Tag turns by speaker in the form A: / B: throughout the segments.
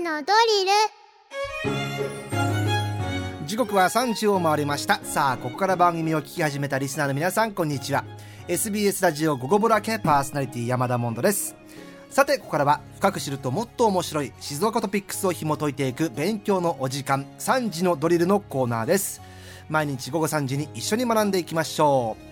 A: 時のドリ
B: ル時刻は3時を回りましたさあここから番組を聞き始めたリスナーの皆さんこんにちは SBS ラジオ午後ぼらけパーソナリティ山田モンドですさてここからは深く知るともっと面白い静岡トピックスを紐解いていく勉強のお時間3時のドリルのコーナーです毎日午後3時に一緒に学んでいきましょう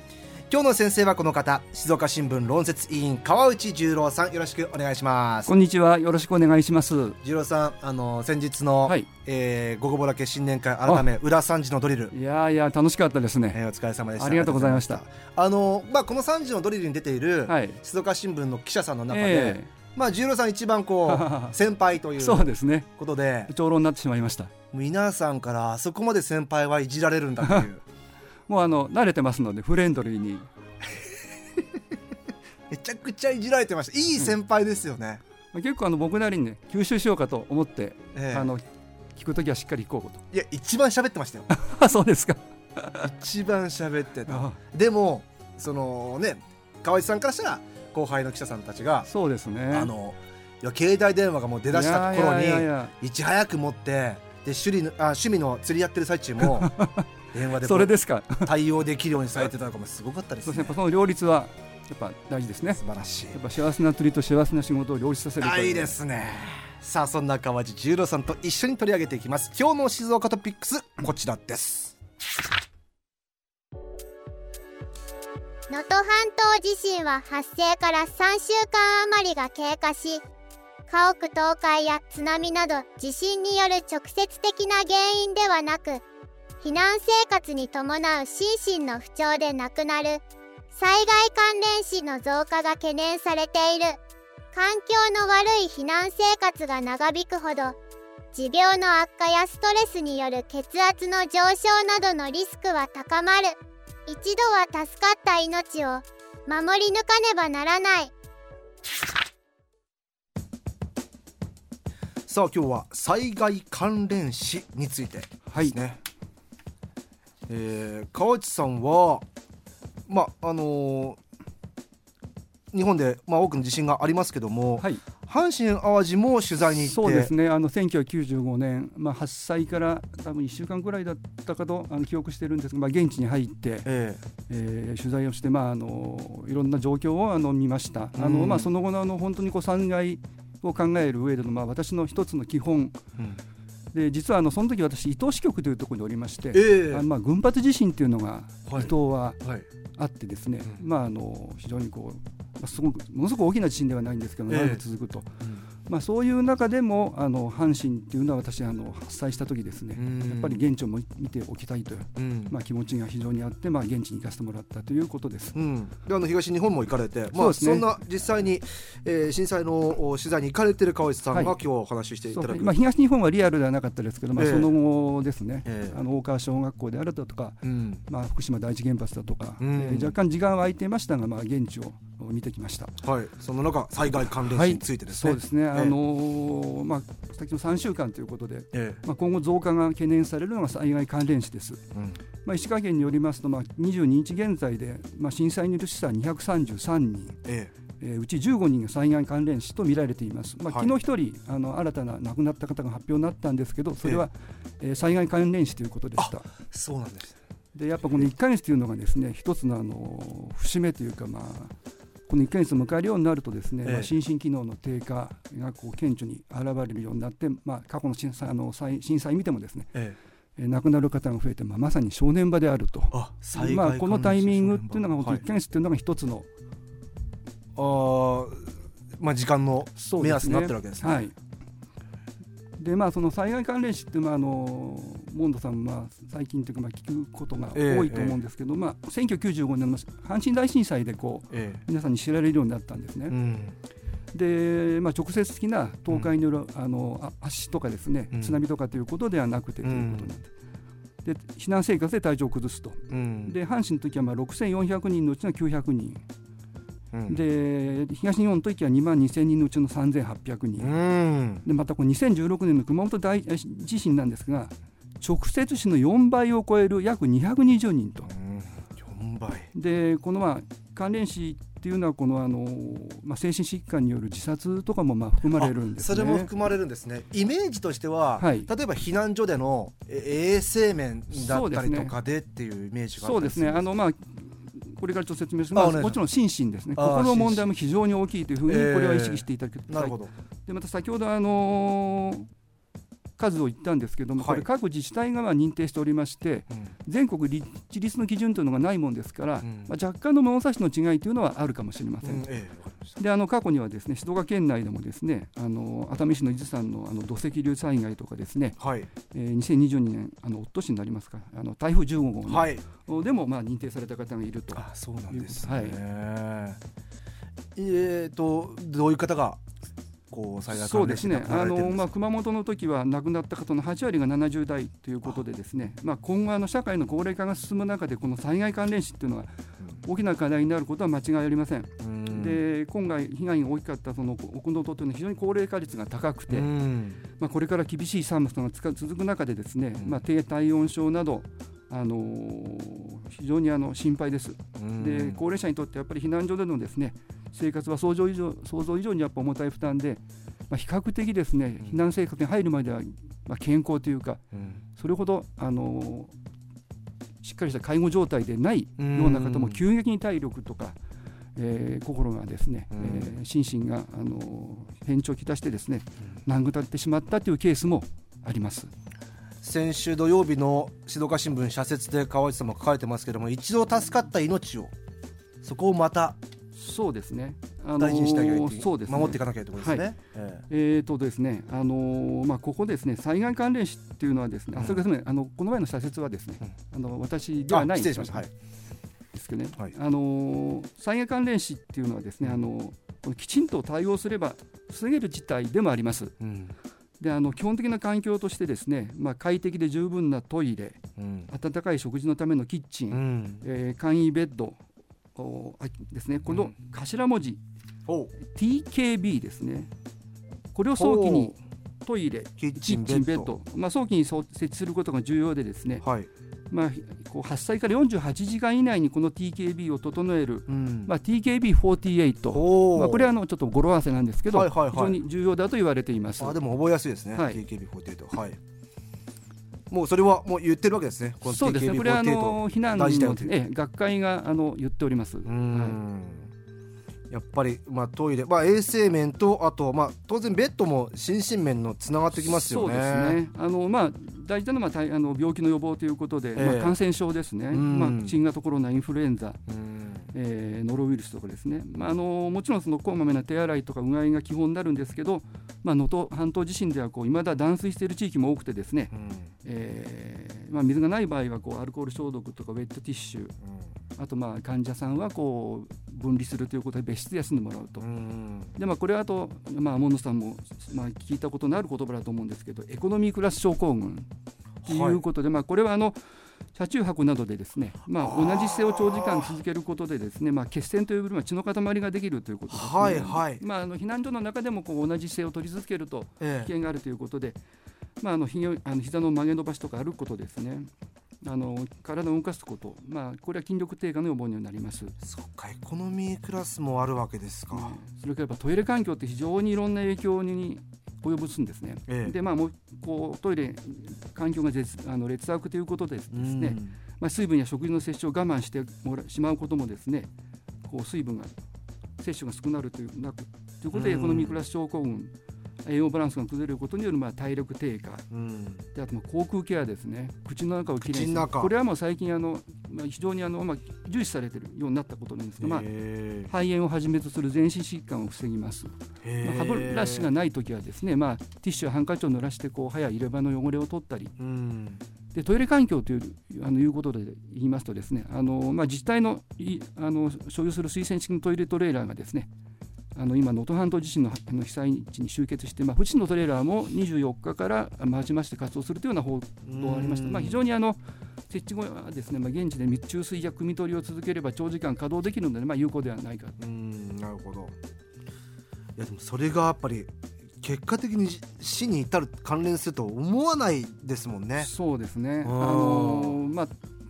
B: 今日の先生はこの方静岡新聞論説委員川内十郎さんよろしくお願いします。
C: こんにちはよろしくお願いします。
B: 十郎さんあの先日の、はい、えー、午後ぼらけ新年会改め裏三時のドリル。
C: いやいや楽しかったですね、
B: えー、お疲れ様でした。
C: ありがとうございました。
B: あのまあこの三時のドリルに出ている、はい、静岡新聞の記者さんの中で、えーまあ、十郎さん一番こう 先輩という
C: そうですね。
B: ことで
C: 長老になってしまいました。
B: 皆さんからあそこまで先輩はいじられるんだという
C: もうあの慣れてますのでフレンドリーに。
B: めちゃくちゃいじられてました。いい先輩ですよね、
C: うん、結構あの僕なりにね吸収しようかと思って、えー、あの聞くときはしっかり聞こうと。
B: いや一番喋ってましたよ。
C: そうですか。
B: 一番喋ってた。でもそのね川内さんからしたら後輩の記者さんたちが
C: そうですね。
B: あのいや携帯電話がもう出だした頃にいち早く持ってで趣味のあ趣味の釣りやってる最中も 電話で
C: それですか。
B: 対応できるようにされてたのかもすごかったですね。
C: その両立はやっぱ大事ですね。
B: 素晴らしい。や
C: っぱ幸せな釣りと幸せな仕事を両立させる
B: いいですね。さあそんな川地十郎さんと一緒に取り上げていきます。今日の静岡トピックスこちらです。
A: 能登半島地震は発生から3週間余りが経過し家屋倒壊や津波など地震による直接的な原因ではなく避難生活に伴う心身の不調で亡くなる。災害関連死の増加が懸念されている。環境の悪い避難生活が長引くほど持病の悪化やストレスによる血圧の上昇などのリスクは高まる。一度は助かった命を守り抜かねばならない。
B: さあ今日は災害関連死についてはい。ね、えー、川内さんはまああのー、日本で、まあ、多くの地震がありますけども、はい、阪神・淡路も取材に行って。
C: そうですね。あの1995年、まあ、発災から多分1週間くらいだったかとあの記憶してるんですが、まあ、現地に入って、えー、えー、取材をして、まあ、あのいろんな状況をあの見ました。あのまあ、その後のあの本当にこう災害を考える上での、まあ、私の一つの基本、うんで実はあのその時私伊東支局というところにおりまして、えー、あまあ群発地震というのが伊東はあってですね、はいはい、まああの非常にこう、まあ、すごくものすごく大きな地震ではないんですけど長く続くと。えーうんまあ、そういう中でもあの阪神っていうのは私あの発災した時ですね。やっぱり現地を見ておきたいという、うん、まあ、気持ちが非常にあって、まあ、現地に行かせてもらったということです、
B: うん、であの東日本も行かれて、まあ、そ、ね,、んな実際に、えー、震災の取材に行かれてる川内さんが、今日お話ししていただく、
C: まあ、東日本はリアルではなかったですけど、まあ、その後ですね、えー、あの大川小学校であるだとか、うん、まあ、福島第一原発だとか、うん、えー、若干時間は空いていましたが、まあ、現地を見てきました。
B: はい、その中災害関連死についてですね。
C: はい、そうですね。あのー、まあ先の3週間ということで、ええ、まあ今後増加が懸念されるのが災害関連死です。うん、まあ石川県によりますと、まあ22日現在でまあ震災による死者233人。ええ。えー、うち15人が災害関連死と見られています、まあ、昨日1人、あの新たな亡くなった方が発表になったんですけど、それは、えー、災害関連死ということでした。
B: そうなんです
C: でやっぱこの1か月というのがですね一つのあの節目というか、まあ、この1か月を迎えるようになるとですね、ええ、まあ、心身機能の低下がこう顕著に現れるようになって、まあ、過去の震災あの震災見てもですね、ええ、亡くなる方が増えて、まあ、まさに正念場であると。まあ、このタイミングっていうのが1か月っていうのが一つの、
B: はい、あまあ、時間の目安になってるわけですね。はい。
C: でまあ、その災害関連死って、まあ、あのモンドさん、まあ、最近というか、まあ、聞くことが多いと思うんですけど、えー、まあ、1995年の阪神大震災でこう、えー、皆さんに知られるようになったんですね。うん、でまあ、直接的な倒壊による、うん、あの圧とかですね、津波とかということではなくてということなんです。で避難生活で体調を崩すと、で阪神の時はまあ6400人のうちの900人。で東日本の時は2万2000人のうちの3800人、うん、でまたこの2016年の熊本大地震なんですが直接死の4倍を超える約220人と。
B: 4倍。
C: でこのまあ関連死っていうのはこのあの、まあ、精神疾患による自殺とかもまあ含まれるんです、
B: ね、それも含まれるんですね。イメージとしては、はい、例えば避難所での衛生面だったりとかでっていうイメージが
C: そうですね。あの、まあこれからちょっと説明します。もちろん心身ですね。ここの問題も非常に大きいというふうにこれは意識していただけ
B: なるほど。
C: でまた先ほどあのー数を言ったんですけども、これ各自治体が認定しておりまして、全国立地率の基準というのがないもんですから、まあ、若干の物差しの違いというのはあるかもしれません。であの過去にはですね静岡県内でもですねあの熱海市の伊豆山のあの土石流災害とかですね、はい。えー、2022年あのおとしになりますかあの台風15号の、はい、でもまあ認定された方がいると
B: あそうなんですね、はい、えーとどういう方がこう
C: そうですね。あの、まあ、熊本の時は亡くなった方の8割が70代ということでですねまあ、今後あの社会の高齢化が進む中でこの災害関連死っていうのは大きな課題になることは間違いありません。で今回被害が大きかったその奥能登というのは非常に高齢化率が高くて、まあ、これから厳しい寒さが続く中でですね、まあ、低体温症などあのー、非常にあの心配です。で高齢者にとってやっぱり避難所でのですね生活は想像以上想像以上にやっぱ重たい負担で、まあ、比較的ですね避難生活に入るまでは、まあ、健康というか、それほど、あのー、しっかりした介護状態でないような方も急激に体力とか、えー、心がですね、えー、心身が、あのー、変調をきたしてですね殴られてしまったというケースもあります。
B: 先週土曜日の静岡新聞社説で川内さんも書かれてますけども一度助かった命をそこをまた
C: そうですね、
B: あのー、大事にしてあげるそうです、ね、守っていかなきゃいけないですね。はい、
C: えー、えー、とですね、あのー、まあここですね、災害関連死っていうのはですね、うん、あそれですね、あのこの前の社説はですね、うん、あの私ではないんです
B: はい、
C: ですけどね、はい、あのー、災害関連死っていうのはですね、あのきちんと対応すれば防げる事態でもあります。うん。であの基本的な環境としてですね、まあ、快適で十分なトイレ、うん、温かい食事のためのキッチン、うん、えー、簡易ベッドですね。この頭文字、う。ん、TKB ですね。これを早期にトイレキッチンベッド。まあ、早期に設置することが重要でですね、はい、まあ、こう発災から48時間以内にこの TKB を整える、うん、まあ、TKB48、まあ、これはあのちょっと語呂合わせなんですけど、はいはいはい、非常に重要だと言われています。
B: あでも覚えやすいですね、はい、TKB48 はいもうそれはもう言ってるわけですね。
C: そうですね。これはあの避難の、え学会があの言っております。はい。
B: やっぱり、まあ、トイレ、まあ、衛生面とあと、まあ、当然ベッドも心身面のつながってきますよね。そうですね。
C: あの、まあ、大事なのはあの病気の予防ということで、えー、まあ、感染症ですね、まあ、新型コロナインフルエンザ、えー、ノロウイルスとかですね、まあ、あのもちろんそのこまめな手洗いとかうがいが基本になるんですけど能登、まあ、半島地震ではこう未だ断水している地域も多くてですね、えーまあ、水がない場合はこうアルコール消毒とかウェットティッシュ、あとまあ患者さんはこう分離するということで別室で休んでもらうと。でまあこれはあと、まあ、門野さんも、まあ、聞いたことのある言葉だと思うんですけどエコノミークラス症候群。とい。うことで、はい、まあ、これはあの車中泊などでですね、まあ、同じ姿勢を長時間続けることでですね、まあ、血栓という部分は血の塊ができるということですね、はいはい、まあ、あの避難所の中でもこう同じ姿勢を取り続けると危険があるということで、ええ、まあ、あのひあの膝の曲げ伸ばしとか歩くことですね。あの体を動かすこと、まあ、これは筋力低下の予防になります。
B: そっかエコノミークラスもあるわけですか、ね、
C: それからトイレ環境って非常にいろんな影響に及ぼすんですね、ええ、でまあもうこうトイレ環境があの劣悪ということでですね、まあ、水分や食事の摂取を我慢してしまうこともですねこう水分が摂取が少なるというなくということでエコノミークラス症候群栄養バランスが崩れることによるまあ体力低下、うん、であと口腔ケアですね。口の中をきれいにする。これはもう最近あの、まあ、非常にあの、まあ、重視されているようになったことなんですが、まあ、肺炎をはじめとする全身疾患を防ぎます、まあ、歯ブラシがない時はですね、まあ、ティッシュやハンカチを濡らしてこう歯や入れ歯の汚れを取ったり、うん、でトイレ環境というあのいうことで言いますとですねあの、まあ、自治体のいあの所有する推薦式のトイレトレーラーがですねあの今能登半島地震の被災地に集結して、まあ、富士のトレーラーも24日からまじまして活動するというような報道がありまして、まあ、非常にあの設置後はですね、まあ、現地で密注水や汲み取りを続ければ長時間稼働できるので、まあ、有効ではないか。
B: うんなるほど。いやでもそれがやっぱり結果的に死に至る関連すると思わないですもんね。
C: そうですね。あのまあ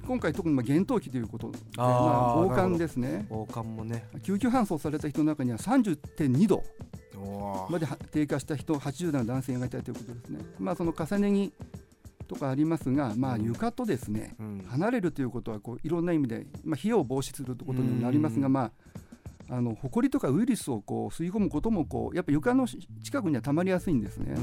C: 今回特にまあ厳冬期ということで、まあ、防寒ですね。
B: 防寒もね。
C: 救急搬送された人の中には30.2度まで低下した人80代の男性がいたということですね。まあ、その重ね着とかありますが、まあ、床とですね、うん、離れるということはこういろんな意味で、まあ、費用を防止するということになりますが、まあ、あの埃とかウイルスをこう吸い込むこともこうやっぱ床の近くにはたまりやすいんですね。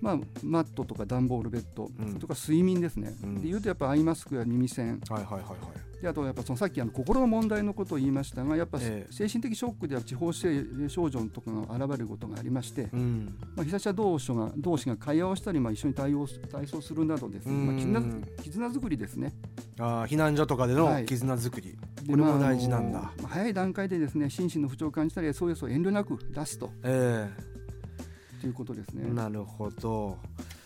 C: まあ、マットとか段ボールベッド、うん、とか睡眠ですね。うん、でいうとやっぱアイマスクや耳栓、はいはいはいはい、であとやっぱそのさっきあの心の問題のことを言いましたがやっぱ精神的ショックでは地方性症状とかが現れることがありまして、うん、まあ、被災者同士が同士が会話をしたり、まあ、一緒に対応体操するなどですね、まあ、絆絆作りですね。
B: あ避難所とかでの絆作り、はいこれも大事なんだ、ま
C: あ、早い段階でですね心身の不調を感じたり SOS を遠慮なく出すと、えー、ということですね。
B: なるほど。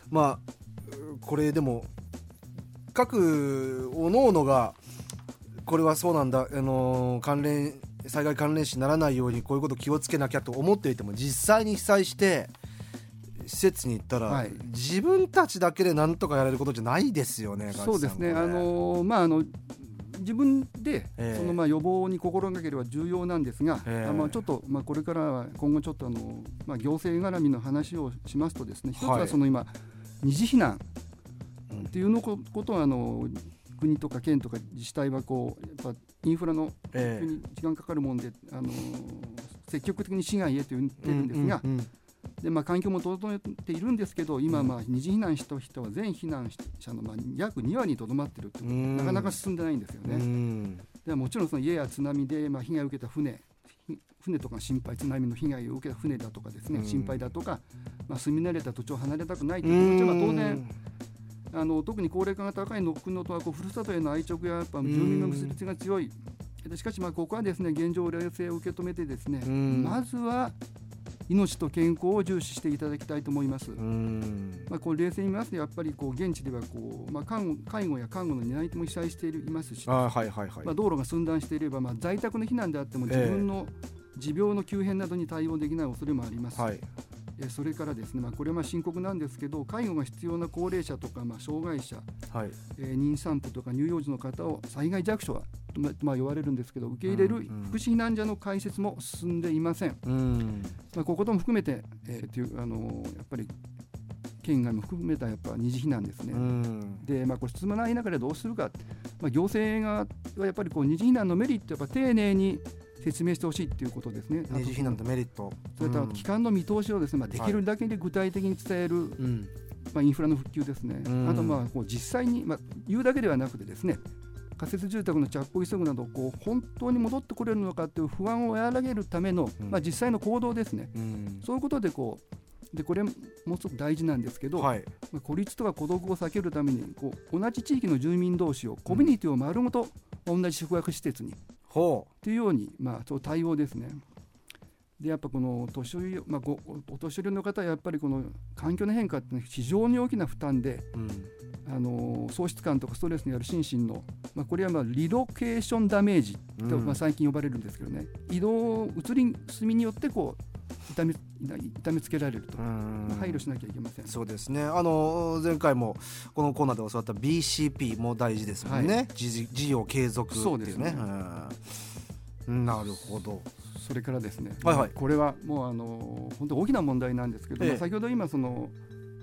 B: まあこれでも各おのおのがこれはそうなんだ、あのー、関連災害関連死にならないようにこういうこと気をつけなきゃと思っていても実際に被災して施設に行ったら、はい、自分たちだけで何とかやれることじゃないですよね。
C: そうですね。あのまああの自分で、えー、そのまあ予防に心がければ重要なんですが、えー、あまあちょっとまあこれからは今後ちょっとあのまあ行政絡みの話をしますとですね、一つはその今、二次避難っていうのことはあの国とか県とか自治体はこうやっぱインフラのに時間かかるもんで、あの積極的に市外へと言ってるんですが。うんうんうんでまあ、環境も整えているんですけど今、まあ、二次避難した人は全避難者のまあ約2割にとどまっていると。なかなか進んでないんですよね。でもちろんその家や津波でまあ被害を受けた船船とか心配津波の被害を受けた船だとかですね心配だとか、まあ、住み慣れた土地を離れたくないという気持ちは当然あの特に高齢化が高いノックのとはこうふるさとへの愛着ややっぱ住民の結びつきが強い。しかしまあここはですね現状冷静を受け止めてですねまずは命と健康を重視していただきたいと思います。まあ、こう冷静に見ますとやっぱりこう現地ではこう、まあ、看護介護や看護の担い手も被災しているいますし、はいはいはい。まあ、道路が寸断していれば、まあ、在宅の避難であっても自分の持病の急変などに対応できない恐れもあります。はい。えそれからですね、まあ、これはまあ深刻なんですけど介護が必要な高齢者とか、まあ、障害者、はい。えー、妊産婦とか乳幼児の方を災害弱者と、まあ、言われるんですけど受け入れる福祉避難者の開設も進んでいません。うん、まあ、こことも含めて、えー、というあのー、やっぱり県外も含めたやっぱ二次避難ですね。で、まあ、これ進まない中でどうするか、まあ、行政がやっぱりこう二次避難のメリットやっぱ丁寧に説明してほしいということですね。
B: 二次避難のメリット。
C: それと期間の見通しをですね、まあ、できるだけで具体的に伝える、はい、まあ、インフラの復旧ですね。あとまあこう実際に、まあ、言うだけではなくてですね仮設住宅の着工急ぐなどこう本当に戻ってこれるのかという不安を和らげるための、まあ、実際の行動ですね、そういうことでこうでこれもうすごく大事なんですけど、はい、まあ、孤立とか孤独を避けるためにこう同じ地域の住民同士をコミュニティを丸ごと同じ宿泊施設にというように、まあ、そう対応ですね。でやっぱこの年寄り、まあ、ごお年寄りの方はやっぱりこの環境の変化って非常に大きな負担で、うん、あの喪失感とかストレスによる心身の、まあ、これはまあリロケーションダメージと、まあ、最近呼ばれるんですけどね、移動移り住みによってこう痛め痛めつけられると、配慮しなきゃいけません。
B: そうですね。あの前回もこのコーナーで教わった BCP も大事ですもんね、はい、事業継続っていうね。そうですね。なるほど。
C: それからですね、はいはい、これはもうあの本当大きな問題なんですけど、ええ、先ほど今その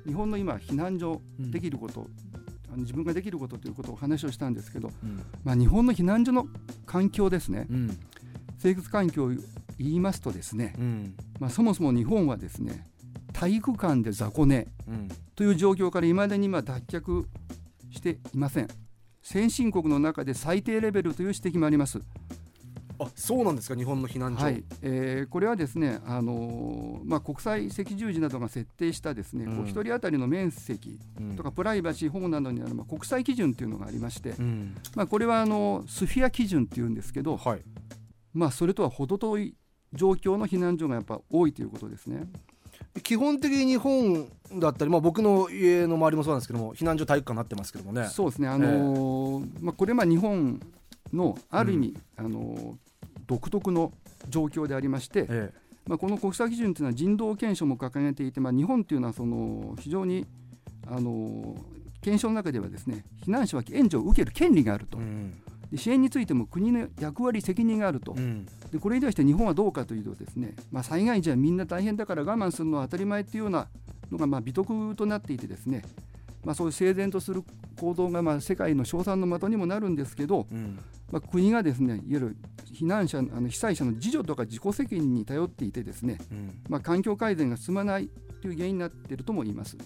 C: 日本の今避難所できること、うん、あの自分ができることということを話をしたんですけど、うん、まあ、日本の避難所の環境ですね、うん、生活環境を言いますとですね、まあ、そもそも日本はですね体育館で雑魚寝という状況からいまだに今脱却していません。先進国の中で最低レベルという指摘もあります
B: あそうなんですか日本の避難所、はい。
C: えー、これはですね、あのー、まあ、国際赤十字などが設定したですね、うん、こう1人当たりの面積とかプライバシー保護などにある、まあ、国際基準というのがありまして、うん、まあ、これはあのスフィア基準っていうんですけど、はい、まあ、それとは程遠い状況の避難所がやっぱ多いということですね。
B: 基本的に日本だったり、まあ、僕の家の周りもそうなんですけども避難所体育館になってますけどもね。
C: そうですね、あのーえー、まあ、これまあ日本のある意味、うん、あのー、独特の状況でありまして、ええ、まあ、この国際基準というのは人道憲章も掲げていて、まあ、日本というのはその非常にあの検証の中ではですね避難者は援助を受ける権利があると、うん、で支援についても国の役割責任があると、うん、でこれに対して日本はどうかというとですね、まあ、災害時はみんな大変だから我慢するのは当たり前というようなのがまあ美徳となっていてですねまあ、そういう整然とする行動がまあ世界の称賛の的にもなるんですけど、うん、まあ、国がですねいわゆる避難者あの被災者の自助とか自己責任に頼っていてですね、うん、まあ、環境改善が進まないという原因になっているとも言います。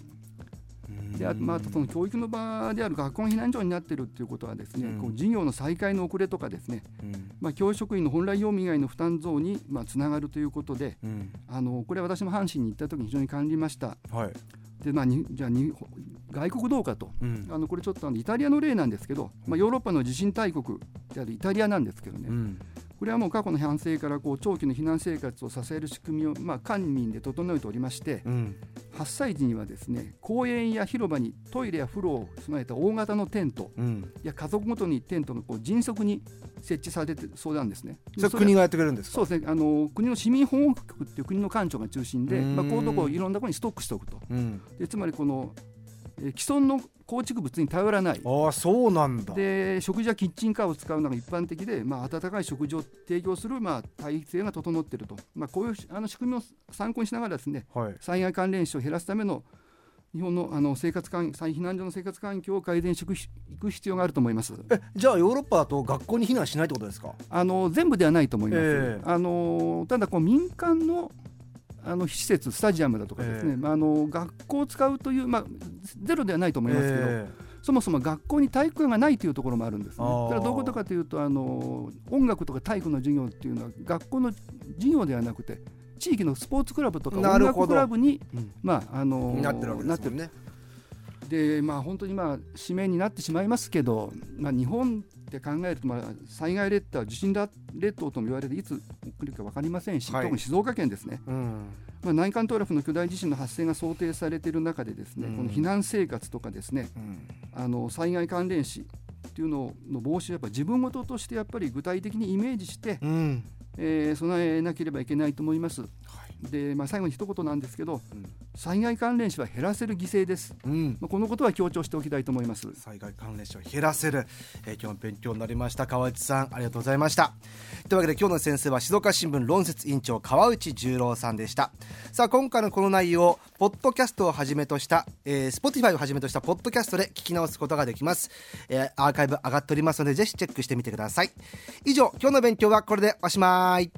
C: であまあ、その教育の場である学校の避難所になっているということはですね、うん、こう授業の再開の遅れとかですね、うん、まあ、教職員の本来業務以外の負担増にまあつながるということで、うん、あのこれは私も阪神に行った時に非常に感じました。はいでまあ、にじゃあに外国どうかと、うん、あのこれちょっとあのイタリアの例なんですけど、まあ、ヨーロッパの地震大国であるイタリアなんですけどね、うん、これはもう過去の反省からこう長期の避難生活を支える仕組みを、まあ、官民で整えておりまして、うん、8歳児にはですね公園や広場にトイレや風呂を備えた大型のテント、うん、や家族ごとにテントがこう迅速に設置されてそうなんですね。
B: それ国がやってくれるんです
C: そうですね。あの国の市民保護局っていう国の官庁が中心で、まあ、こういうとこいろんなところにストックしておくと。うん、でつまりこのえ既存の構築物に頼らない。
B: あそうなんだ。
C: で食事はキッチンカーを使うのが一般的で、まあ、温かい食事を提供する、まあ、体制が整っていると、まあ、こういうあの仕組みを参考にしながらですね、はい、災害関連死を減らすための日本のあの生活環再避難所の生活環境を改善していく必要があると思います。
B: えじゃあヨーロッパだと学校に避難しないってことですか？
C: あの全部ではないと思います、えー、あのただこう民間のあの施設スタジアムだとかですね、えー、まあ、あの学校を使うという、まあ、ゼロではないと思いますけど、えー、そもそも学校に体育館がないというところもあるんですね。それはどういうことかというとあの音楽とか体育の授業っていうのは学校の授業ではなくて地域のスポーツクラブとか音楽クラブに、うん、まああの
B: なってるわけですね。
C: でまあ本当にまあ指名になってしまいますけど、まあ、日本って考えると、まあ、災害列島地震列島とも言われていつ起きるか分かりませんし、はい、特に静岡県ですね、うん、まあ、内関東ラフの巨大地震の発生が想定されている中でですね、うん、この避難生活とかですね、うん、あの災害関連死っていうのの防止はやっぱ自分事としてやっぱり具体的にイメージして、うん、えー、備えなければいけないと思います。はいで、まあ、最後に一言なんですけど、うん、災害関連死は減らせる犠牲です、うん、まあ、このことは強調しておきたいと思います。
B: 災害関連死を減らせる、えー、今日の勉強になりました。川内さんありがとうございました。というわけで今日の先生は静岡新聞論説委員長川内十郎さんでした。さあ今回のこの内容ポッドキャストをはじめとした、えー、Spotify をはじめとしたポッドキャストで聞き直すことができます、えー、アーカイブ上がっておりますのでぜひチェックしてみてください。以上今日の勉強はこれでおしまい